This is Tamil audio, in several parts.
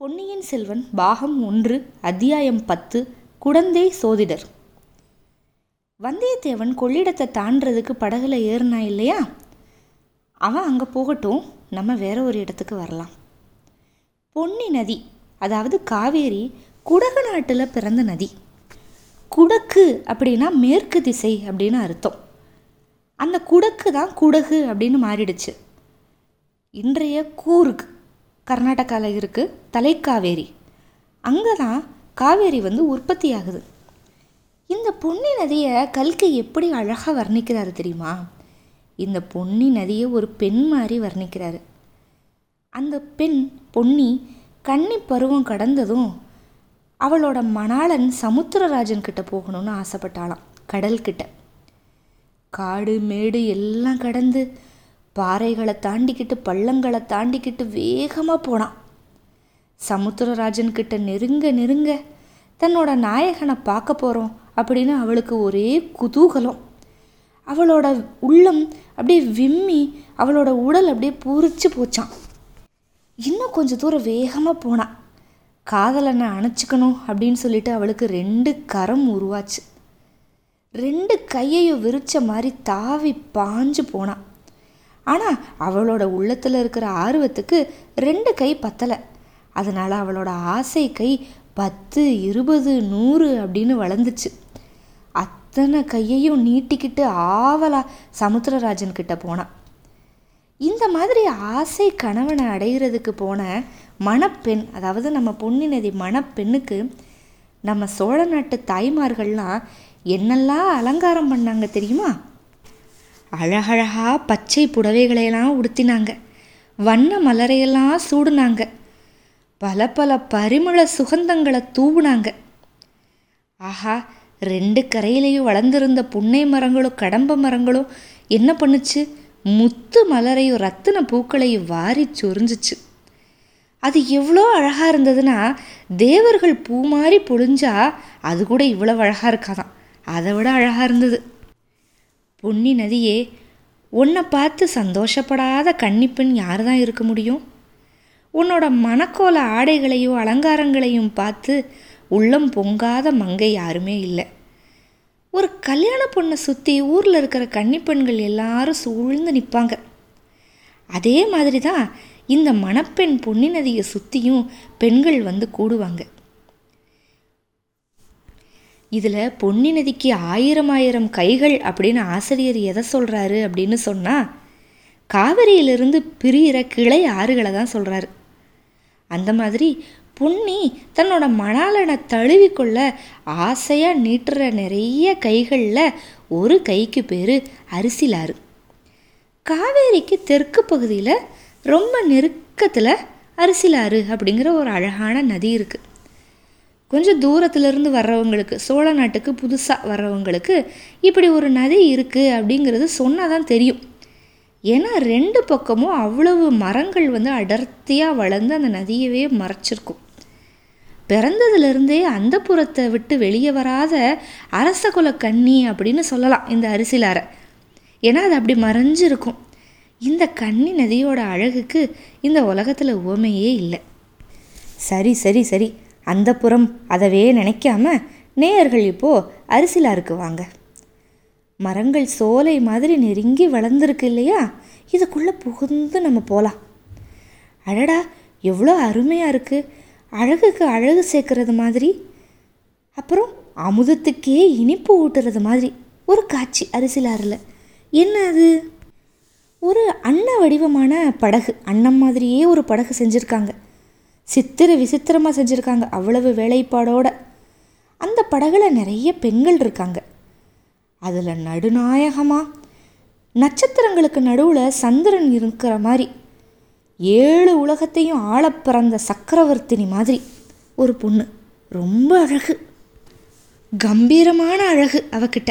பொன்னியின் செல்வன் பாகம் ஒன்று அத்தியாயம் பத்து குடந்தை சோதிடர். வந்தியத்தேவன் கொள்ளிடத்தை தாண்டறதுக்கு படகுல ஏறினா இல்லையா? அவன் அங்கே போகட்டும் நம்ம வேற ஒரு இடத்துக்கு வரலாம். பொன்னி நதி அதாவது காவேரி குடகு நாட்டில் பிறந்த நதி. குடக்கு அப்படின்னா மேற்கு திசை அப்படின்னு அர்த்தம். அந்த குடக்கு தான் குடகு அப்படின்னு மாறிடுச்சு. இன்றைய கூர்க் கர்நாடகாவில் இருக்குது தலைக்காவேரி அங்கே தான் காவேரி வந்து உற்பத்தி ஆகுது இந்த பொன்னி நதியை கல்கி எப்படி அழகாக வர்ணிக்கிறாரு தெரியுமா? இந்த பொன்னி நதியை ஒரு பெண் மாதிரி வர்ணிக்கிறாரு. அந்த பெண் பொன்னி கன்னி பருவம் கடந்ததும் அவளோட மணாளன் சமுத்திரராஜன் கிட்ட போகணும்னு ஆசைப்பட்டாளாம் கடல்கிட்ட. காடு மேடு எல்லாம் கடந்து பாறைகளை தாண்டிக்கிட்டு பள்ளங்களை தாண்டிக்கிட்டு வேகமாக போனான். சமுத்திரராஜன் கிட்ட நெருங்க நெருங்க தன்னோட நாயகனை பார்க்க போகிறோம் அப்படின்னு அவளுக்கு ஒரே குதூகலம். அவளோட உள்ளம் அப்படியே விம்மி அவளோட உடல் அப்படியே பூரிச்சு போச்சான் இன்னும் கொஞ்சம் தூரம் வேகமாக போனான் காதலனை அணைச்சிக்கணும் அப்படின்னு சொல்லிட்டு அவளுக்கு ரெண்டு கரம் உருவாச்சு. ரெண்டு கையையும் விரிச்ச மாதிரி தாவி பாஞ்சு போனான் ஆனால் அவளோட உள்ளத்தில் இருக்கிற ஆர்வத்துக்கு ரெண்டு கை பத்தலை. அதனால் அவளோட ஆசை கை பத்து இருபது நூறு அப்படின்னு வளர்ந்துச்சு. அத்தனை கையையும் நீட்டிக்கிட்டு ஆவலா சமுத்திரராஜன் கிட்ட போனான் இந்த மாதிரி ஆசை கணவனை அடைகிறதுக்கு போன மணப்பெண் அதாவது நம்ம பொன்னி நதி மணப்பெண்ணுக்கு நம்ம சோழ நாட்டு தாய்மார்கள்லாம் என்னெல்லாம் அலங்காரம் பண்ணாங்க தெரியுமா? அழகழகா பச்சை புடவைகளையெல்லாம் உடுத்தினாங்க. வண்ண மலரையெல்லாம் சூடுனாங்க. பல பல பரிமள சுகந்தங்களை தூவுனாங்க. ஆஹா ரெண்டு கரையிலையும் வளர்ந்துருந்த புன்னை மரங்களும் கடம்ப மரங்களும் என்ன பண்ணுச்சு? முத்து மலரையும் ரத்தின பூக்களையும் வாரி சொரிஞ்சிச்சு. அது எவ்வளோ அழகாக இருந்ததுன்னா தேவர்கள் பூ மாதிரி பொழிஞ்சா அது கூட இவ்வளோ அழகாக இருக்காதான். அதை விட அழகாக இருந்தது. பொன்னி நதியே உன்னை பார்த்து சந்தோஷப்படாத கன்னிப்பெண் யார் தான் இருக்க முடியும்? உன்னோட மணக்கோல ஆடைகளையும் அலங்காரங்களையும் பார்த்து உள்ளம் பொங்காத மங்கை யாருமே இல்லை. ஒரு கல்யாண பொண்ணை சுற்றி ஊரில் இருக்கிற கன்னிப்பெண்கள் எல்லாரும் சூழ்ந்து நிற்பாங்க அதே மாதிரி தான் இந்த மணப்பெண் பொன்னி நதியை சுற்றியும் பெண்கள் வந்து கூடுவாங்க. இதில் பொன்னி நதிக்கு ஆயிரம் ஆயிரம் கைகள் அப்படின்னு ஆசிரியர் எதை சொல்கிறாரு அப்படின்னு சொன்னால் காவிரியிலிருந்து பிரியிற கிளை ஆறுகளை தான் சொல்கிறாரு அந்த மாதிரி பொன்னி தன்னோட மணாலனை தழுவிக்கொள்ள ஆசையாக நீட்டுற நிறைய கைகளில் ஒரு கைக்கு பேர் அரிசிலாறு. காவேரிக்கு தெற்கு பகுதியில் ரொம்ப நெருக்கத்தில் அரிசிலாறு அப்படிங்கிற ஒரு அழகான நதி இருக்குது கொஞ்சம் தூரத்துலேருந்து வர்றவங்களுக்கு சோழ நாட்டுக்கு புதுசாக வர்றவங்களுக்கு இப்படி ஒரு நதி இருக்குது அப்படிங்கிறது சொன்னால் தான் தெரியும். ஏன்னா ரெண்டு பக்கமும் அவ்வளவு மரங்கள் வந்து அடர்த்தியாக வளர்ந்து அந்த நதியவே மறைச்சிருக்கும். பிறந்ததுலேருந்தே அந்த புறத்தை விட்டு வெளியே வராத அரச குல கன்னி அப்படின்னு சொல்லலாம் இந்த அரிசிலார. ஏன்னா அது அப்படி மறைஞ்சிருக்கும். இந்த கன்னி நதியோட அழகுக்கு இந்த உலகத்தில் உவமையே இல்லை. சரி சரி சரி. அந்த புறம் அதவே நினைக்காம நேயர்கள் இப்போது அரிசிலாருக்கு வாங்க. மரங்கள் சோலை மாதிரி நெருங்கி வளர்ந்துருக்கு இல்லையா? இதுக்குள்ளே புகுந்து நம்ம போகலாம் அடடா எவ்வளோ அருமையாக இருக்குது அழகுக்கு அழகு சேர்க்கறது மாதிரி. அப்புறம் அமுதத்துக்கே இனிப்பு ஊட்டுறது மாதிரி. ஒரு காட்சி அரிசிலாறில் என்ன அது? ஒரு அன்ன வடிவமான படகு. அன்னம் மாதிரியே ஒரு படகு செஞ்சுருக்காங்க. சித்திர விசித்திரமாக செஞ்சுருக்காங்க. அவ்வளவு வேலைப்பாடோட. அந்த படகுல நிறைய பெண்கள் இருக்காங்க. அதில் நடுநாயகமாக நட்சத்திரங்களுக்கு நடுவில் சந்திரன் இருக்கிற மாதிரி ஏழு உலகத்தையும் ஆள பிறந்த சக்கரவர்த்தினி மாதிரி ஒரு பொண்ணு. ரொம்ப அழகு. கம்பீரமான அழகு அவகிட்ட.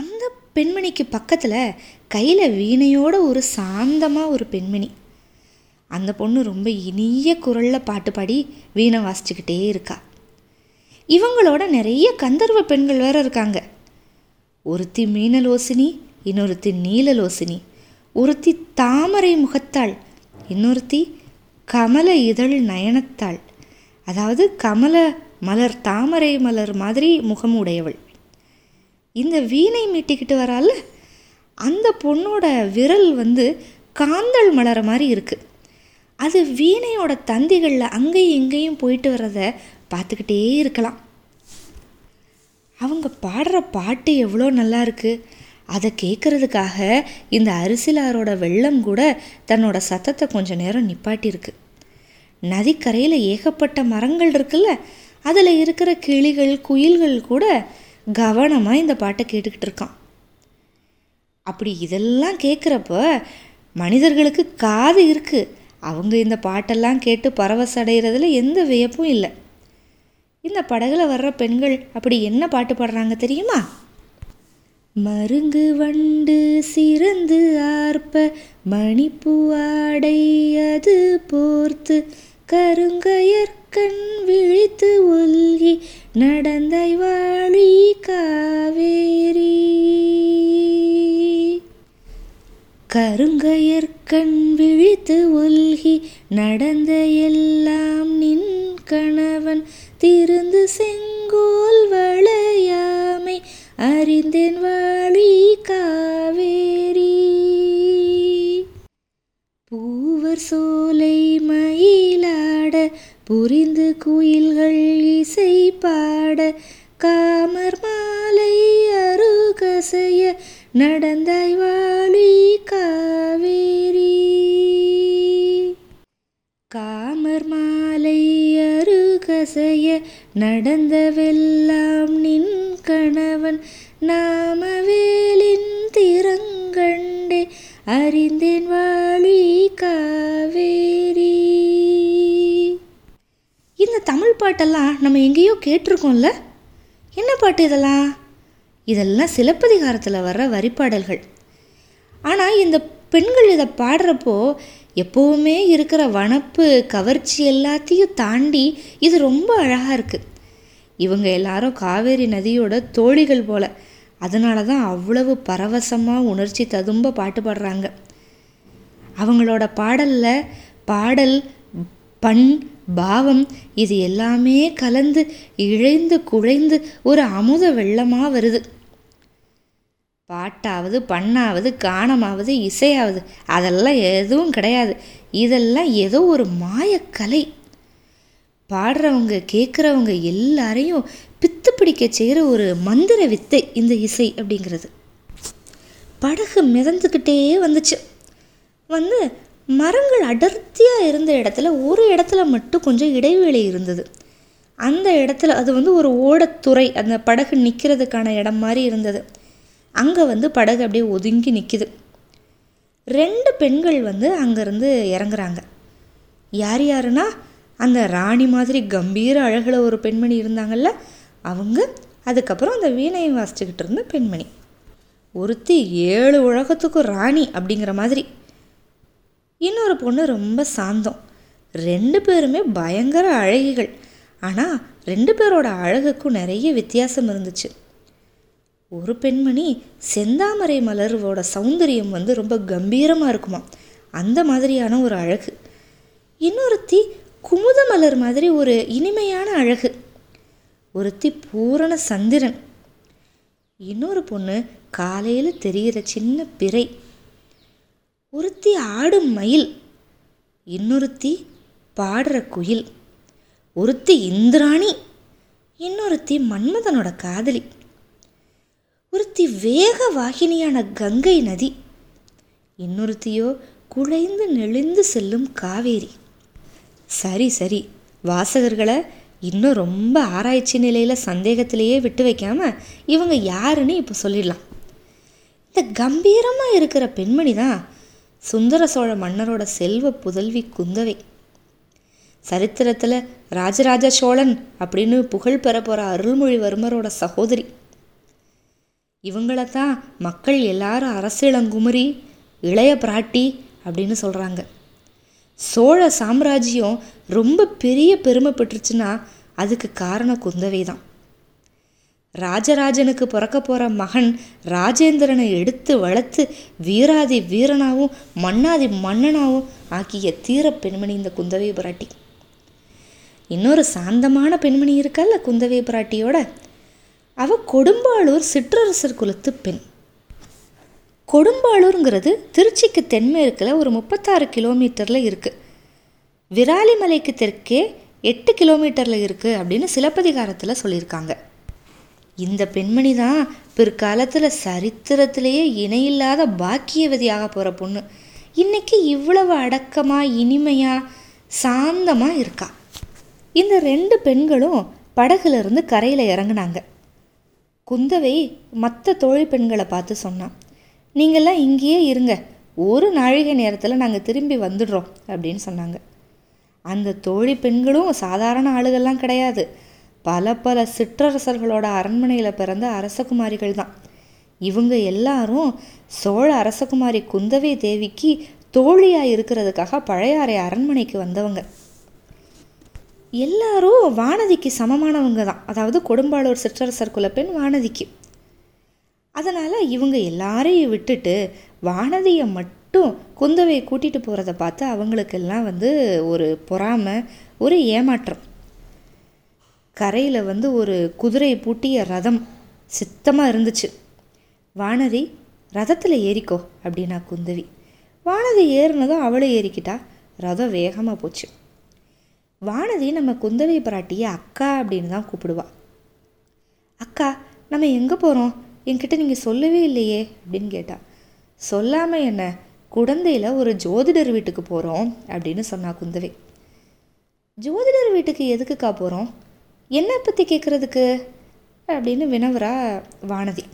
அந்த பெண்மணிக்கு பக்கத்தில் கையில் வீணையோட ஒரு சாந்தமாக ஒரு பெண்மணி. அந்த பொண்ணு ரொம்ப இனிய குரலில் பாட்டு பாடி வீணை வாசிச்சுக்கிட்டே இருக்கா. இவங்களோட நிறைய கந்தர்வ பெண்கள் வேற இருக்காங்க. ஒருத்தி மீனலோசினி இன்னொருத்தி நீலலோசினி ஒருத்தி தாமரை முகத்தாள் இன்னொருத்தி கமல இதழ் நயனத்தாள். அதாவது கமல மலர் தாமரை மலர் மாதிரி முகம் உடையவள். இந்த வீணை மீட்டிக்கிட்டு வரால அந்த பொண்ணோட விரல் வந்து காந்தல் மலர மாதிரி இருக்குது அது வீணையோட தந்திகளில் அங்கேயும் இங்கேயும் போயிட்டு வர்றத பார்த்துக்கிட்டே இருக்கலாம். அவங்க பாடுற பாட்டு எவ்வளோ நல்லா இருக்குது அதை கேட்குறதுக்காக இந்த அரிசிலாரோட வெள்ளம் கூட தன்னோட சத்தத்தை கொஞ்சம் நேரம் நிப்பாட்டியிருக்கு. நதிக்கரையில் ஏகப்பட்ட மரங்கள் இருக்குல்ல அதில் இருக்கிற கிளிகள் குயில்கள் கூட கவனமாக இந்த பாட்டை கேட்டுக்கிட்டு இருக்கான். அப்படி இதெல்லாம் கேட்குறப்ப மனிதர்களுக்கு காது இருக்குது அவங்க இந்த பாட்டெல்லாம் கேட்டு பரவசடைகிறதுல எந்த வியப்பும் இல்லை. இந்த படகுல வர்ற பெண்கள் அப்படி என்ன பாட்டு பாடுறாங்க தெரியுமா? மருங்கு வண்டு சிறந்து ஆர்ப்ப மணிப்பூ அது போர்த்து கருங்கயற்கண் விழித்து ஒல்கி நடந்தை வாழி காவேரி. கருங்கயற்கண் விழித்து ஒல்கி நடந்த எல்லாம் நின் கணவன் திருந்து செங்கோல் வளையாமை அறிந்தேன் வாழி காவேரி. பூவர் சோலை மயிலாட புரிந்து குயில்கள் இசை பாட காமர் மாலை அருகசைய நடந்தாய் நடந்தவெல்லாம் நின் கணவன் நாமவேலின் திறங்கண்டே அறிந்தேன் வாழி காவேரி. இந்த தமிழ் பாட்டெல்லாம் நம்ம எங்கேயோ கேட்டிருக்கோம்ல? என்ன பாட்டு இதெல்லாம்? இதெல்லாம் சிலப்பதிகாரத்தில் வர்ற வரிப்பாடல்கள். ஆனால் இந்த பெண்கள் இதை பாடுறப்போ எப்போவுமே இருக்கிற வனப்பு கவர்ச்சி எல்லாத்தையும் தாண்டி இது ரொம்ப அழகாக இருக்குது இவங்க எல்லாரும் காவேரி நதியோட தோழிகள் போல. அதனால தான் அவ்வளவு பரவசமாக உணர்ச்சி ததும்ப பாட்டு பாடுறாங்க. அவங்களோட பாடலில் பாடல் பண் பாவம் இது எல்லாமே கலந்து இழைந்து குழைந்து ஒரு அமுத வெள்ளமாக வருது. பாட்டாவது பண்ணாவது காணமாவது இசையாவது அதெல்லாம் எதுவும் கிடையாது. இதெல்லாம் ஏதோ ஒரு மாயக்கலை. பாடுறவங்க கேட்குறவங்க எல்லாரையும் பித்து பிடிக்க செய்கிற ஒரு மந்திர வித்தை இந்த இசை அப்படிங்கிறது. படகு மிதந்துக்கிட்டே வந்துச்சு. வந்து மரங்கள் அடர்த்தியாக இருந்த இடத்துல ஒரு இடத்துல மட்டும் கொஞ்சம் இடைவேளை இருந்தது. அந்த இடத்துல அது வந்து ஒரு ஓடத்துறை அந்த படகு நிற்கிறதுக்கான இடம் மாதிரி இருந்தது. அங்கே வந்து படகு அப்படியே ஒதுங்கி நிற்கிது ரெண்டு பெண்கள் வந்து அங்கேருந்து இறங்குறாங்க. யார் யாருன்னா அந்த ராணி மாதிரி கம்பீர அழகில் ஒரு பெண்மணி இருந்தாங்கல்ல அவங்க அதுக்கப்புறம் அந்த வீணையை வாசிச்சுக்கிட்டு இருந்த பெண்மணி. ஒருத்தி ஏழு உலகத்துக்கும் ராணி அப்படிங்கிற மாதிரி. இன்னொரு பொண்ணு ரொம்ப சாந்தம். ரெண்டு பேருமே பயங்கர அழகிகள். ஆனால் ரெண்டு பேரோட அழகுக்கும் நிறைய வித்தியாசம் இருந்துச்சு. ஒரு பெண்மணி செந்தாமரை மலரோட சௌந்தரியம் வந்து ரொம்ப கம்பீரமாக இருக்குமா? அந்த மாதிரியான ஒரு அழகு. இன்னொருத்தி குமுத மலர் மாதிரி ஒரு இனிமையான அழகு. ஒருத்தி பூரண சந்திரன். இன்னொரு பொண்ணு காலையில் தெரிகிற சின்ன பிறை. ஒருத்தி ஆடும் மயில். இன்னொருத்தி பாடுற குயில். ஒருத்தி இந்திராணி. இன்னொருத்தி மன்மதனோட காதலி. ஒருத்தி வேக வாகினியான கங்கை நதி. இன்னொருத்தியோ குழைந்து நெளிந்து செல்லும் காவேரி. சரி சரி. வாசகர்களை இன்னும் ரொம்ப ஆராய்ச்சி நிலையில் சந்தேகத்திலேயே விட்டு வைக்காம இவங்க யாருன்னு இப்போ சொல்லிடலாம். இந்த கம்பீரமாக இருக்கிற பெண்மணி தான் சுந்தர சோழ மன்னரோட செல்வ புதல்வி குந்தவை. சரித்திரத்தில் ராஜராஜ சோழன் அப்படின்னு புகழ் பெற போகிற அருள்மொழிவர்மரோட சகோதரி. இவங்கள தான் மக்கள் எல்லாரும் அரசியலங்குமரி இளைய பிராட்டி அப்படின்னு சொல்கிறாங்க சோழ சாம்ராஜ்யம் ரொம்ப பெரிய பெருமை பெற்றுச்சுன்னா அதுக்கு காரணம் குந்தவை தான். ராஜராஜனுக்கு பிறக்க போகிற மகன் ராஜேந்திரனை எடுத்து வளர்த்து வீராதி வீரனாவும் மன்னாதி மன்னனாகவும் ஆக்கிய தீர பெண்மணி இந்த குந்தவை பிராட்டி. இன்னொரு சாந்தமான பெண்மணி இருக்கல்ல குந்தவை பிராட்டியோட? அவ கொடும்பாளூர் சிற்றரசர் குலத்து பெண். கொடும்பாளூருங்கிறது திருச்சிக்கு தென்மேற்கில் ஒரு முப்பத்தாறு கிலோமீட்டரில் இருக்குது விராலிமலைக்கு தெற்கே எட்டு கிலோமீட்டரில் இருக்குது அப்படின்னு சிலப்பதிகாரத்தில் சொல்லியிருக்காங்க. இந்த பெண்மணி தான் பிற்காலத்தில் சரித்திரத்திலேயே இணையில்லாத பாக்கியவதியாக போகிற பொண்ணு. இன்னைக்கு இவ்வளவு அடக்கமாக இனிமையாக சாந்தமாக இருக்கா. இந்த ரெண்டு பெண்களும் படகுலேருந்து கரையில் இறங்குனாங்க. குந்தவை மற்ற தோழி பெண்களை பார்த்து சொன்னான் நீங்கள்லாம் இங்கேயே இருங்க. ஒரு நாழிகை நேரத்தில் நாங்கள் திரும்பி வந்துடுறோம் அப்படின்னு சொன்னாங்க. அந்த தோழி பெண்களும் சாதாரண ஆளுகள்லாம் கிடையாது. பல பல சிற்றரசர்களோட அரண்மனையில் பிறந்த அரசகுமாரிகள் தான். இவங்க எல்லாரும் சோழ அரசகுமாரி குந்தவை தேவிக்கு தோழியாக இருக்கிறதுக்காக பழையாறை அரண்மனைக்கு வந்தவங்க. எல்லாரும் வானதிக்கு சமமானவங்க தான். அதாவது கொடும்பாளூர் சிற்றரசர் குலப்பெண் வானதிக்கு. அதனால் இவங்க எல்லாரையும் விட்டுட்டு வானதியை மட்டும் குந்தவையை கூட்டிகிட்டு போகிறத பார்த்து அவங்களுக்கெல்லாம் வந்து ஒரு பொறாமை ஒரு ஏமாற்றம். கரையில் வந்து ஒரு குதிரை பூட்டிய ரதம் சித்தமாக இருந்துச்சு. வானதி ரதத்தில் ஏறிக்கோ அப்படின்னா குந்தவி. வானதி ஏறினதும் அவளை ஏறிக்கிட்டா. ரதம் வேகமாக போச்சு. வானதி நம்ம குந்தவை பிராட்டியை அக்கா அப்படின்னு தான் கூப்பிடுவா. அக்கா நம்ம எங்கே போகிறோம் என்கிட்ட நீங்கள் சொல்லவே இல்லையே அப்படின்னு கேட்டா. சொல்லாமல் என்ன? குழந்தையில் ஒரு ஜோதிடர் வீட்டுக்கு போகிறோம் அப்படின்னு சொன்னா குந்தவை. ஜோதிடர் வீட்டுக்கு எதுக்குக்கா போகிறோம் என்ன பற்றி கேட்குறதுக்கு அப்படின்னு வினவரா வானதி.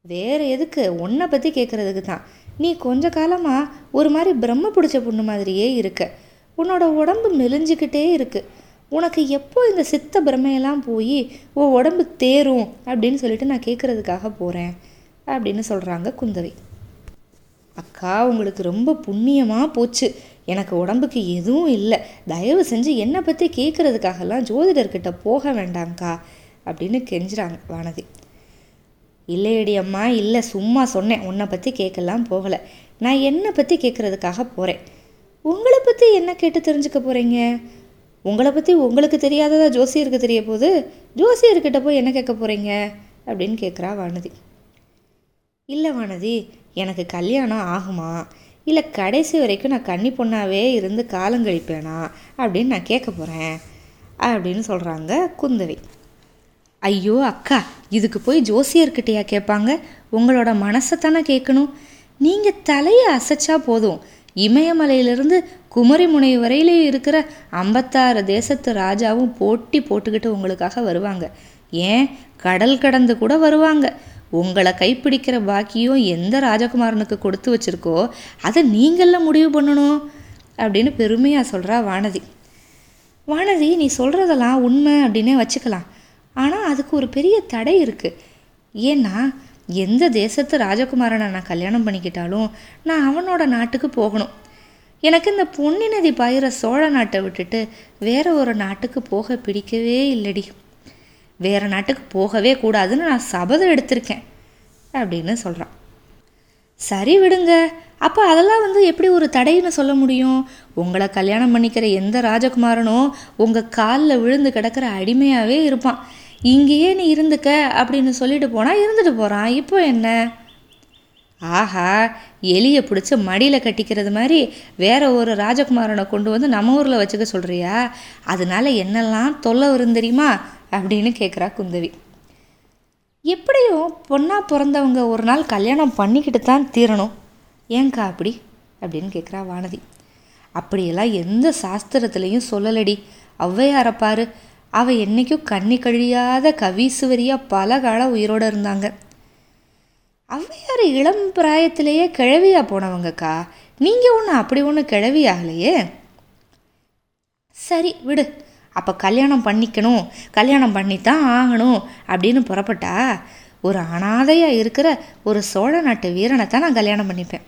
வேறு எதுக்கு? உன்னை பற்றி கேட்குறதுக்கு தான். நீ கொஞ்ச காலமாக ஒரு மாதிரி பிரம்ம பிடிச்ச பொண்ணு மாதிரியே இருக்க. உன்னோட உடம்பு மெலிஞ்சிக்கிட்டே இருக்கு. உனக்கு எப்போ இந்த சித்த பிரமையெல்லாம் போய் உன் உடம்பு தேரும் அப்படின்னு சொல்லிட்டு நான் கேட்குறதுக்காக போகிறேன் அப்படின்னு சொல்கிறாங்க குந்தவை. அக்கா உங்களுக்கு ரொம்ப புண்ணியமாக போச்சு. எனக்கு உடம்புக்கு எதுவும் இல்லை. தயவு செஞ்சு என்னை பற்றி கேட்குறதுக்காகலாம் ஜோதிடர்கிட்ட போக வேண்டாங்க்கா அப்படின்னு கெஞ்சுறாங்க வானதி. இல்லையடி அம்மா இல்லை சும்மா சொன்னேன். உன்னை பற்றி கேட்கலாம் போகலை. நான் என்னை பற்றி கேட்குறதுக்காக போகிறேன் உங்களை பற்றி என்ன கேட்டு தெரிஞ்சுக்க போகிறீங்க உங்களை பற்றி உங்களுக்கு தெரியாததா ஜோசியருக்கு தெரிய போது ஜோசியர்கிட்ட போய் என்ன கேட்க போகிறீங்க அப்படின்னு கேட்குறா வானதி. இல்லை வானதி எனக்கு கல்யாணம் ஆகுமா? இல்லை கடைசி வரைக்கும் நான் கன்னி பொண்ணாவே இருந்து காலங்கழிப்பேனா அப்படின்னு நான் கேட்க போகிறேன் அப்படின்னு சொல்கிறாங்க குந்தவை. ஐயோ அக்கா இதுக்கு போய் ஜோசியர்கிட்டயா கேட்பாங்க? உங்களோட மனசை தானே கேட்கணும்? நீங்கள் தலையை அசைச்சா போதும். இமயமலையிலிருந்து குமரிமுனை வரையிலே இருக்கிற ஐம்பத்தாறு தேசத்து ராஜாவும் போட்டி போட்டுக்கிட்டு உங்களுக்காக வருவாங்க. ஏன்? கடல் கடந்து கூட வருவாங்க. உங்களை கைப்பிடிக்கிற பாக்கியம் எந்த ராஜகுமாரனுக்கு கொடுத்து வச்சிருக்கோ அதை நீங்கள்லாம் முடிவு பண்ணணும் அப்படின்னு பெருமையாக சொல்கிறா வானதி. வானதி நீ சொல்கிறதெல்லாம் உண்மை அப்படின்னே வச்சுக்கலாம். ஆனால் அதுக்கு ஒரு பெரிய தடை இருக்குது ஏன்னா எந்த தேசத்து ராஜகுமாரனை நான் கல்யாணம் பண்ணிக்கிட்டாலும் நான் அவனோட நாட்டுக்கு போகணும். எனக்கு இந்த பொன்னி நதி பாயிற சோழ நாட்டை விட்டுட்டு வேற ஒரு நாட்டுக்கு போக பிடிக்கவே இல்லடி. வேற நாட்டுக்கு போகவே கூடாதுன்னு நான் சபதம் எடுத்திருக்கேன் அப்படின்னு சொல்கிறான் சரி விடுங்க. அப்போ அதெல்லாம் வந்து எப்படி ஒரு தடைன்னு சொல்ல முடியும்? உங்களை கல்யாணம் பண்ணிக்கிற எந்த ராஜகுமாரனும் உங்கள் காலில் விழுந்து கிடக்கிற அடிமையாகவே இருப்பான். இங்கேயே நீ இருந்துக்க அப்படின்னு சொல்லிட்டு போனால் இருந்துட்டு போகிறான் இப்போ என்ன? ஆஹா எலியை பிடிச்சி மடியில் கட்டிக்கிறது மாதிரி வேற ஒரு ராஜகுமாரனை கொண்டு வந்து நம்ம ஊரில் வச்சுக்க சொல்கிறியா அதனால என்னெல்லாம் தொல்லை வரும் தெரியுமா? அப்படின்னு கேட்குறா குந்தவி. எப்படியும் பொண்ணாக பிறந்தவங்க ஒரு நாள் கல்யாணம் பண்ணிக்கிட்டு தான் தீரணும். ஏங்க்கா அப்படி? அப்படின்னு கேட்குறா வானதி. அப்படியெல்லாம் எந்த சாஸ்திரத்துலேயும் சொல்லலடி. ஔவையாரப்பாரு அவள் என்றைக்கும் கண்ணி கழியாத கவீசுவரியாக பல காலம் உயிரோடு இருந்தாங்க. ஔவையார் இளம் பிராயத்திலேயே கிழவியாக போனவங்கக்கா? நீங்கள் ஒன்று அப்படி ஒன்று கிழவி ஆகலையே சரி விடு. அப்போ கல்யாணம் பண்ணிக்கணும். கல்யாணம் பண்ணித்தான் ஆகணும் அப்படின்னு புறப்பட்டா ஒரு அனாதையாக இருக்கிற ஒரு சோழ நாட்டு வீரனை தான் நான் கல்யாணம் பண்ணிப்பேன்.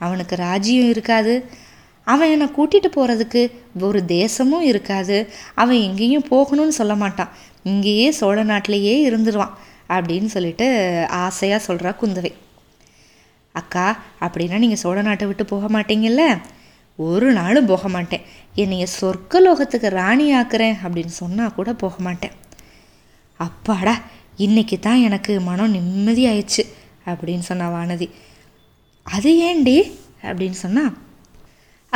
அவனுக்கு ராஜ்யம் இருக்காது. அவன் என்னை கூட்டிகிட்டு போகிறதுக்கு ஒரு தேசமும் இருக்காது. அவன் எங்கேயும் போகணும்னு சொல்ல மாட்டான். இங்கேயே சோழ நாட்டிலேயே இருந்துருவான் அப்படின்னு சொல்லிட்டு ஆசையாக சொல்கிறா குந்தவை. அக்கா அப்படின்னா நீங்கள் சோழ நாட்டை விட்டு போக மாட்டீங்கல்ல? ஒரு நாளும் போக மாட்டேன். என்னைய சொர்க்கலோகத்துக்கு ராணி ஆக்குறேன் அப்படின்னு சொன்னால் கூட போக மாட்டேன். அப்பாடா இன்னைக்கு தான் எனக்கு மனம் நிம்மதி ஆயிடுச்சு அப்படின்னு சொன்னா வானதி. அது ஏண்டி அப்படின்னு சொன்னா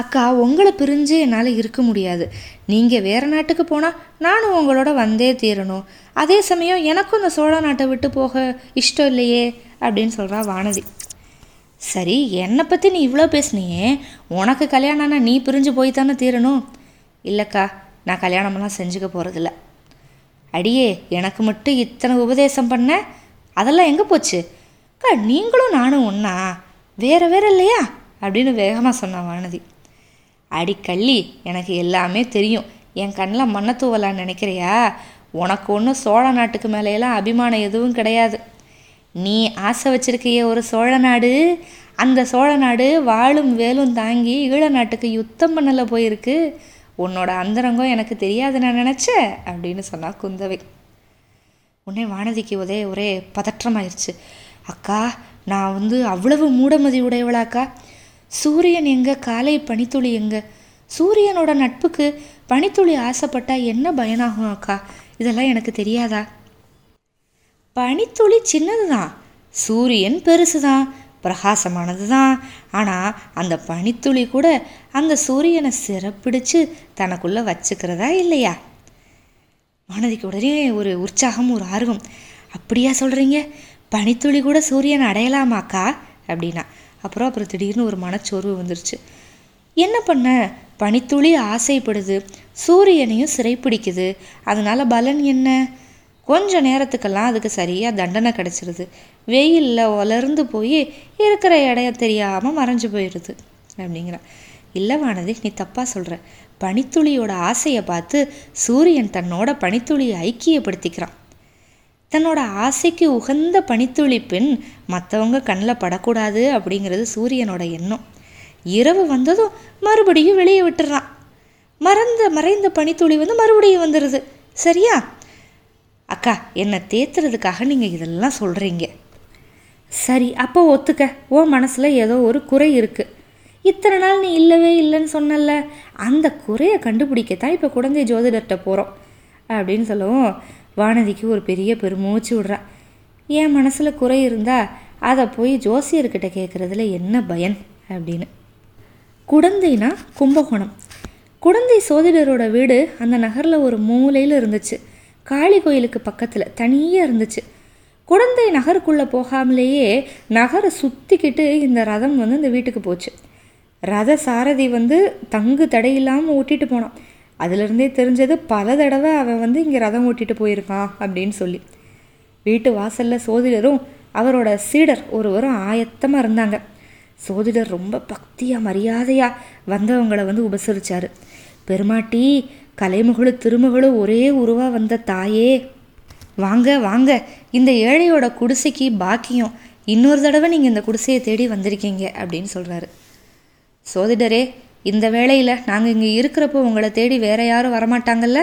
அக்கா உங்களை பிரிஞ்சு என்னால் இருக்க முடியாது. நீங்கள் வேறு நாட்டுக்கு போனால் நானும் உங்களோட வந்தே தீரணும். அதே சமயம் எனக்கும் இந்த சோழ நாட்டை விட்டு போக இஷ்டம் இல்லையே அப்படின்னு சொல்கிறா வானதி. சரி என்னை பற்றி நீ இவ்வளோ பேசுனியே? உனக்கு கல்யாணம்னா நீ பிரிஞ்சு போய் தானே தீரணும்? இல்லைக்கா நான் கல்யாணமெல்லாம் செஞ்சுக்க போகிறதில்ல அடியே எனக்கு மட்டும் இத்தனை உபதேசம் பண்ண? அதெல்லாம் எங்கே போச்சு? அக்கா நீங்களும் நானும் ஒன்றா வேற வேற இல்லையா? அப்படின்னு வேகமாக சொன்னான் வானதி. அடிக்கள்ளி எனக்கு எல்லாமே தெரியும். என் கண்ணில் மண்ணை தூவலான்னு நினைக்கிறியா? உனக்கு ஒன்றும் சோழ நாட்டுக்கு மேலேயெல்லாம் அபிமானம் எதுவும் கிடையாது. நீ ஆசை வச்சிருக்கிய ஒரு சோழ நாடு அந்த சோழ நாடு வாளும் வேலும் தாங்கி ஈழ நாட்டுக்கு யுத்தம் பண்ணல போயிருக்கு. உன்னோட அந்தரங்கம் எனக்கு தெரியாது நான் நினச்சேன் அப்படின்னு சொன்னா குந்தவை. உடனே வானதிக்கு ஒரே ஒரே பதற்றமாயிருச்சு. அக்கா நான் வந்து அவ்வளவு மூடமதி உடையவளாக்கா? சூரியன் எங்க? காலை பனித்துளி எங்க? சூரியனோட நட்புக்கு பனித்துளி ஆசைப்பட்டா என்ன பயனாகும் அக்கா? இதெல்லாம் எனக்கு தெரியாதா? பனித்துளி சின்னது தான் சூரியன் பெருசு தான் பிரகாசமானது தான் ஆனால் அந்த பனித்துளி கூட அந்த சூரியனை சிறப்பிடிச்சு தனக்குள்ளே வச்சுக்கிறதா இல்லையா? மனதிக்கு உடனே ஒரு உற்சாகம் ஒரு ஆர்வம். அப்படியா சொல்கிறீங்க பனித்துளி கூட சூரியன் அடையலாமாக்கா அப்படின்னா அப்புறம் அப்புறம் திடீர்னு ஒரு மனச்சோர்வு வந்துருச்சு. என்ன பண்ண? பனித்துளி ஆசைப்படுது. சூரியனையும் சிறைப்பிடிக்குது. அதனால பலன் என்ன? கொஞ்ச நேரத்துக்கெல்லாம் அதுக்கு சரியாக தண்டனை கிடச்சிருது. வெயிலில் வளர்ந்து போய் இருக்கிற இடம் தெரியாமல் மறைஞ்சு போயிடுது அப்படிங்கிற இல்லை வானதி நீ தப்பாக சொல்கிற பனித்துளியோட ஆசையை பார்த்து சூரியன் தன்னோட பனித்துளியை ஐக்கியப்படுத்திக்கிறான். தன்னோட ஆசைக்கு உகந்த பனித்துளி பெண் மற்றவங்க கண்ணில் படக்கூடாது அப்படிங்கிறது சூரியனோட எண்ணம். இரவு வந்ததும் மறுபடியும் வெளியே விட்டுறான். மறந்த மறைந்த பனித்துளி வந்து மறுபடியும் வந்துடுது சரியா? அக்கா என்னை தேத்துறதுக்காக நீங்கள் இதெல்லாம் சொல்கிறீங்க சரி அப்போ ஒத்துக்க. ஓ மனசில் ஏதோ ஒரு குறை இருக்குது இத்தனை நாள் நீ இல்லவே இல்லைன்னு சொன்னல அந்த குறையை கண்டுபிடிக்கத்தான் இப்போ குழந்தை ஜோதிடர்கிட்ட போகிறோம் அப்படின்னு சொல்லவும் வானதிக்கு ஒரு பெரிய பெருமூச்சு விடுறா. என் மனசில் குறை இருந்தா அதை போய் ஜோசியர்கிட்ட கேட்குறதுல என்ன பயன்? அப்படின்னு. குடந்தைனா கும்பகோணம். குடந்தை சோதிடரோட வீடு அந்த நகரில் ஒரு மூலையில் இருந்துச்சு. காளி கோயிலுக்கு பக்கத்தில் தனியாக இருந்துச்சு. குடந்தை நகருக்குள்ளே போகாமலேயே நகரை சுற்றிக்கிட்டு இந்த ரதம் வந்து இந்த வீட்டுக்கு போச்சு. ரத சாரதி வந்து தங்கு தடையில்லாமல் ஓட்டிட்டு போனான். அதுலேருந்தே தெரிஞ்சது பல தடவை அவன் வந்து இங்கே ரதம் ஓட்டிட்டு போயிருக்கான் அப்படின்னு சொல்லி. வீட்டு வாசலில் சோதிடரும் அவரோட சீடர் ஒருவரும் ஆயத்தமாக இருந்தாங்க. சோதிடர் ரொம்ப பக்தியாக மரியாதையாக வந்தவங்களை வந்து உபசரித்தார் பெருமாட்டி கலைமுகளும் திருமகளும் ஒரே உருவாக வந்த தாயே. வாங்க வாங்க. இந்த ஏழையோட குடிசைக்கு பாக்கியம். இன்னொரு தடவை நீங்கள் இந்த குடிசையை தேடி வந்திருக்கீங்க அப்படின்னு சொல்கிறாரு சோதிடரே இந்த வேளையில் நாங்கள் இங்கே இருக்கிறப்போ உங்களை தேடி வேற யாரும் வரமாட்டாங்கல்ல?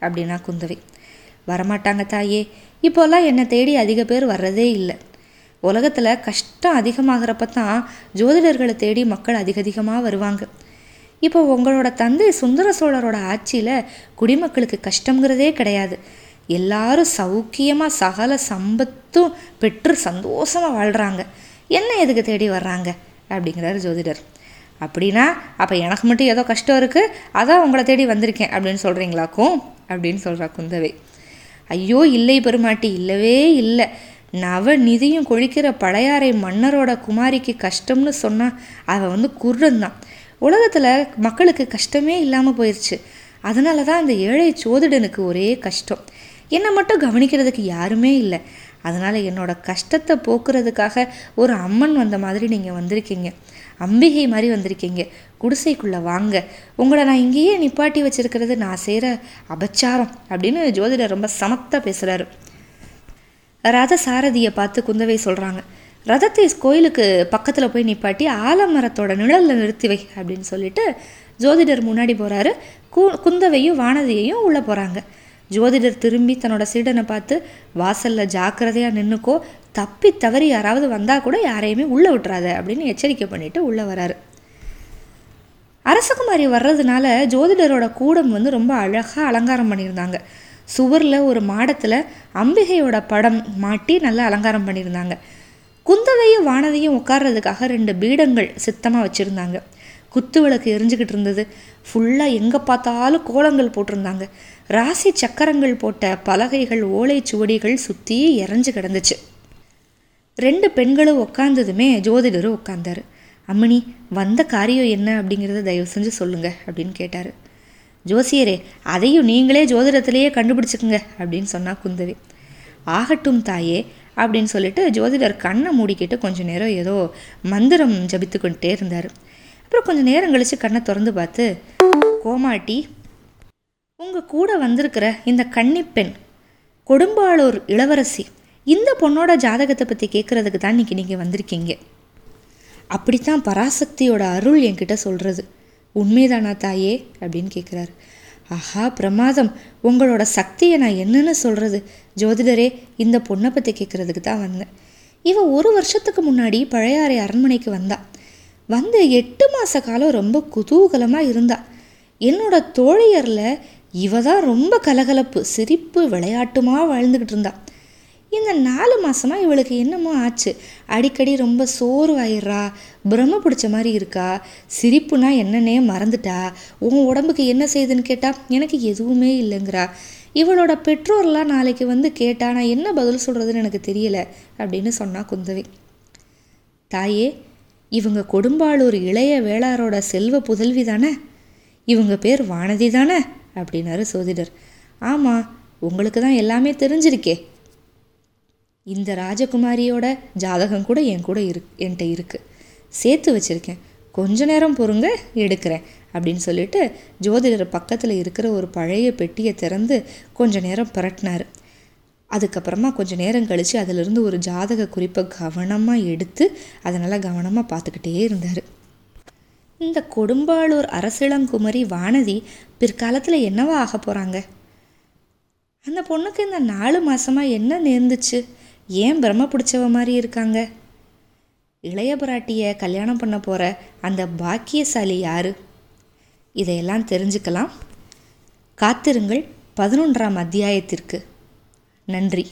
அப்படின்னா குந்தவை. வரமாட்டாங்க தாயே. இப்போல்லாம் என்னை தேடி அதிக பேர் வர்றதே இல்லை. உலகத்தில் கஷ்டம் அதிகமாகிறப்ப தான் ஜோதிடர்களை தேடி மக்கள் அதிக அதிகமாக வருவாங்க. இப்போ உங்களோட தந்தை சுந்தர சோழரோட ஆட்சியில் குடிமக்களுக்கு கஷ்டங்கிறதே கிடையாது. எல்லாரும் சௌக்கியமாக சகல சம்பத்தும் பெற்று சந்தோஷமாக வாழ்கிறாங்க என்ன எதுக்கு தேடி வர்றாங்க? அப்படிங்கிறார் ஜோதிடர். அப்படின்னா அப்போ எனக்கு மட்டும் ஏதோ கஷ்டம் இருக்குது அதான் உங்களை தேடி வந்திருக்கேன் அப்படின்னு சொல்கிறீங்களாக்கும் அப்படின்னு சொல்கிறா குந்தவை. ஐயோ இல்லை பெருமாட்டி இல்லவே இல்லை. நவ நிதியும் கொழிக்கிற பழையாறை மன்னரோட குமாரிக்கு கஷ்டம்னு சொன்னால் அவள் வந்து குர்றந்தான் தான் உலகத்தில் மக்களுக்கு கஷ்டமே இல்லாமல் போயிடுச்சு அதனால தான் இந்த ஏழை சோதிடனுக்கு ஒரே கஷ்டம். என்னை மட்டும் கவனிக்கிறதுக்கு யாருமே இல்லை. அதனால் என்னோட கஷ்டத்தை போக்குறதுக்காக ஒரு அம்மன் வந்த மாதிரி நீங்கள் வந்திருக்கீங்க. அம்பிகை மாதிரி வந்திருக்கீங்க. குடிசைக்குள்ளே வாங்க. உங்களை நான் இங்கேயே நிப்பாட்டி வச்சிருக்கிறது நான் செய்கிற அபச்சாரம் அப்படின்னு ஜோதிடர் ரொம்ப சமத்தாக பேசுகிறாரு ரத சாரதியை பார்த்து குந்தவை சொல்கிறாங்க ரதத்தை கோயிலுக்கு பக்கத்தில் போய் நிப்பாட்டி ஆலமரத்தோட நிழலில் நிறுத்தி வை அப்படின்னு சொல்லிட்டு ஜோதிடர் முன்னாடி போகிறாரு கு குந்தவையும் வானதியையும் உள்ளே போகிறாங்க ஜோதிடர் திரும்பி தன்னோட சீடனை பார்த்து வாசலில் ஜாக்கிரதையாக நின்றுக்கோ தப்பி தவறி யாராவது வந்தால் கூட யாரையுமே உள்ளே விட்டுறாத அப்படின்னு எச்சரிக்கை பண்ணிவிட்டு உள்ளே வராரு. அரசகுமாரி வர்றதுனால ஜோதிடரோட கூடம் வந்து ரொம்ப அழகாக அலங்காரம் பண்ணியிருந்தாங்க. சுவரில் ஒரு மாடத்தில் அம்பிகையோட படம் மாட்டி நல்லா அலங்காரம் பண்ணியிருந்தாங்க. குந்தவையும் வானதியும் உட்கார்றதுக்காக ரெண்டு பீடங்கள் சித்தமாக வச்சுருந்தாங்க. குத்து விளக்கு எரிஞ்சுக்கிட்டு இருந்தது. ஃபுல்லாக எங்கே பார்த்தாலும் கோலங்கள் போட்டிருந்தாங்க. ராசி சக்கரங்கள் போட்ட பலகைகள் ஓலைச்சுவடிகள் சுற்றி இறஞ்சு கிடந்துச்சு. ரெண்டு பெண்களும் உட்காந்ததுமே ஜோதிடரும் உட்காந்தாரு அம்மணி வந்த காரியம் என்ன? அப்படிங்கிறத தயவு செஞ்சு சொல்லுங்க அப்படின்னு கேட்டார். ஜோசியரே அதையும் நீங்களே ஜோதிடத்திலேயே கண்டுபிடிச்சிக்குங்க அப்படின்னு சொன்னா குந்தவி. ஆகட்டும் தாயே அப்படின்னு சொல்லிட்டு ஜோதிடர் கண்ணை மூடிக்கிட்டு கொஞ்சம் நேரம் ஏதோ மந்திரம் ஜபித்துக்கொண்டே இருந்தார். அப்புறம் கொஞ்சம் நேரம் கழித்து கண்ணை திறந்து பார்த்து கோமாட்டி உங்கள் கூட வந்திருக்கிற இந்த கன்னிப்பெண் கொடும்பாளூர் இளவரசி இந்த பொண்ணோட ஜாதகத்தை பற்றி கேட்குறதுக்கு தான் இன்றைக்கி நீங்கள் வந்திருக்கீங்க. அப்படித்தான் பராசக்தியோட அருள் என்கிட்ட சொல்கிறது உண்மைதானா தாயே? அப்படின்னு கேட்குறாரு ஆஹா பிரமாதம். உங்களோட சக்தியை நான் என்னென்னு சொல்கிறது ஜோதிடரே இந்த பொண்ணை பற்றி கேட்குறதுக்கு தான் வந்தேன். இவன் ஒரு வருஷத்துக்கு முன்னாடி பழையாறை அரண்மனைக்கு வந்தா. வந்து எட்டு மாத காலம் ரொம்ப குதூகலமாக இருந்தா. என்னோட தோழியரில் இவ தான் ரொம்ப கலகலப்பு சிரிப்பு விளையாட்டுமா வாழ்ந்துக்கிட்டு இருந்தாள் இந்த நாலு மாதமாக இவளுக்கு என்னமோ ஆச்சு. அடிக்கடி ரொம்ப சோர்வாயிடுறா. பிரம்ம பிடிச்ச மாதிரி இருக்கா. சிரிப்புனா என்னன்னே மறந்துட்டா. உன் உடம்புக்கு என்ன செய்யுதுன்னு கேட்டால் எனக்கு எதுவுமே இல்லைங்கிறா. இவளோட பெற்றோர்லாம் நாளைக்கு வந்து கேட்டா நான் என்ன பதில் சொல்கிறதுன்னு எனக்கு தெரியல அப்படின்னு சொன்னா குந்தவி. தாயே இவங்க கொடும்பாளூர் இளைய வேளாரோட செல்வ புதல்வி தானே? இவங்க பேர் வானதி தானே? அப்படின்னாரு சோதிடர். ஆமாம் உங்களுக்கு தான் எல்லாமே தெரிஞ்சிருக்கே. இந்த ராஜகுமாரியோட ஜாதகம் கூட என் கூட இரு என்கிட்ட இருக்குது சேர்த்து வச்சுருக்கேன். கொஞ்ச நேரம் பொறுங்க எடுக்கிறேன் அப்படின்னு சொல்லிட்டு ஜோதிடர் பக்கத்தில் இருக்கிற ஒரு பழைய பெட்டியை திறந்து கொஞ்ச நேரம் புரட்டினார். அதுக்கப்புறமா கொஞ்சம் நேரம் கழித்து அதிலிருந்து ஒரு ஜாதக குறிப்பை கவனமாக எடுத்து அதனால் கவனமாக பார்த்துக்கிட்டே இருந்தார். இந்த கொடும்பாளூர் அரசிளங்குமரி வானதி பிற்காலத்தில் என்னவா ஆக போகிறாங்க அந்த பொண்ணுக்கு இந்த நாலு மாதமாக என்ன நேர்ந்துச்சு? ஏன் பிரம்ம பிடிச்சவ மாதிரி இருக்காங்க? இளைய பிராட்டியை கல்யாணம் பண்ண போகிற அந்த பாக்கியசாலி யார்? இதையெல்லாம் தெரிஞ்சுக்கலாம். காத்திருங்கள் பதினொன்றாம் அத்தியாயத்திற்கு. நன்றி.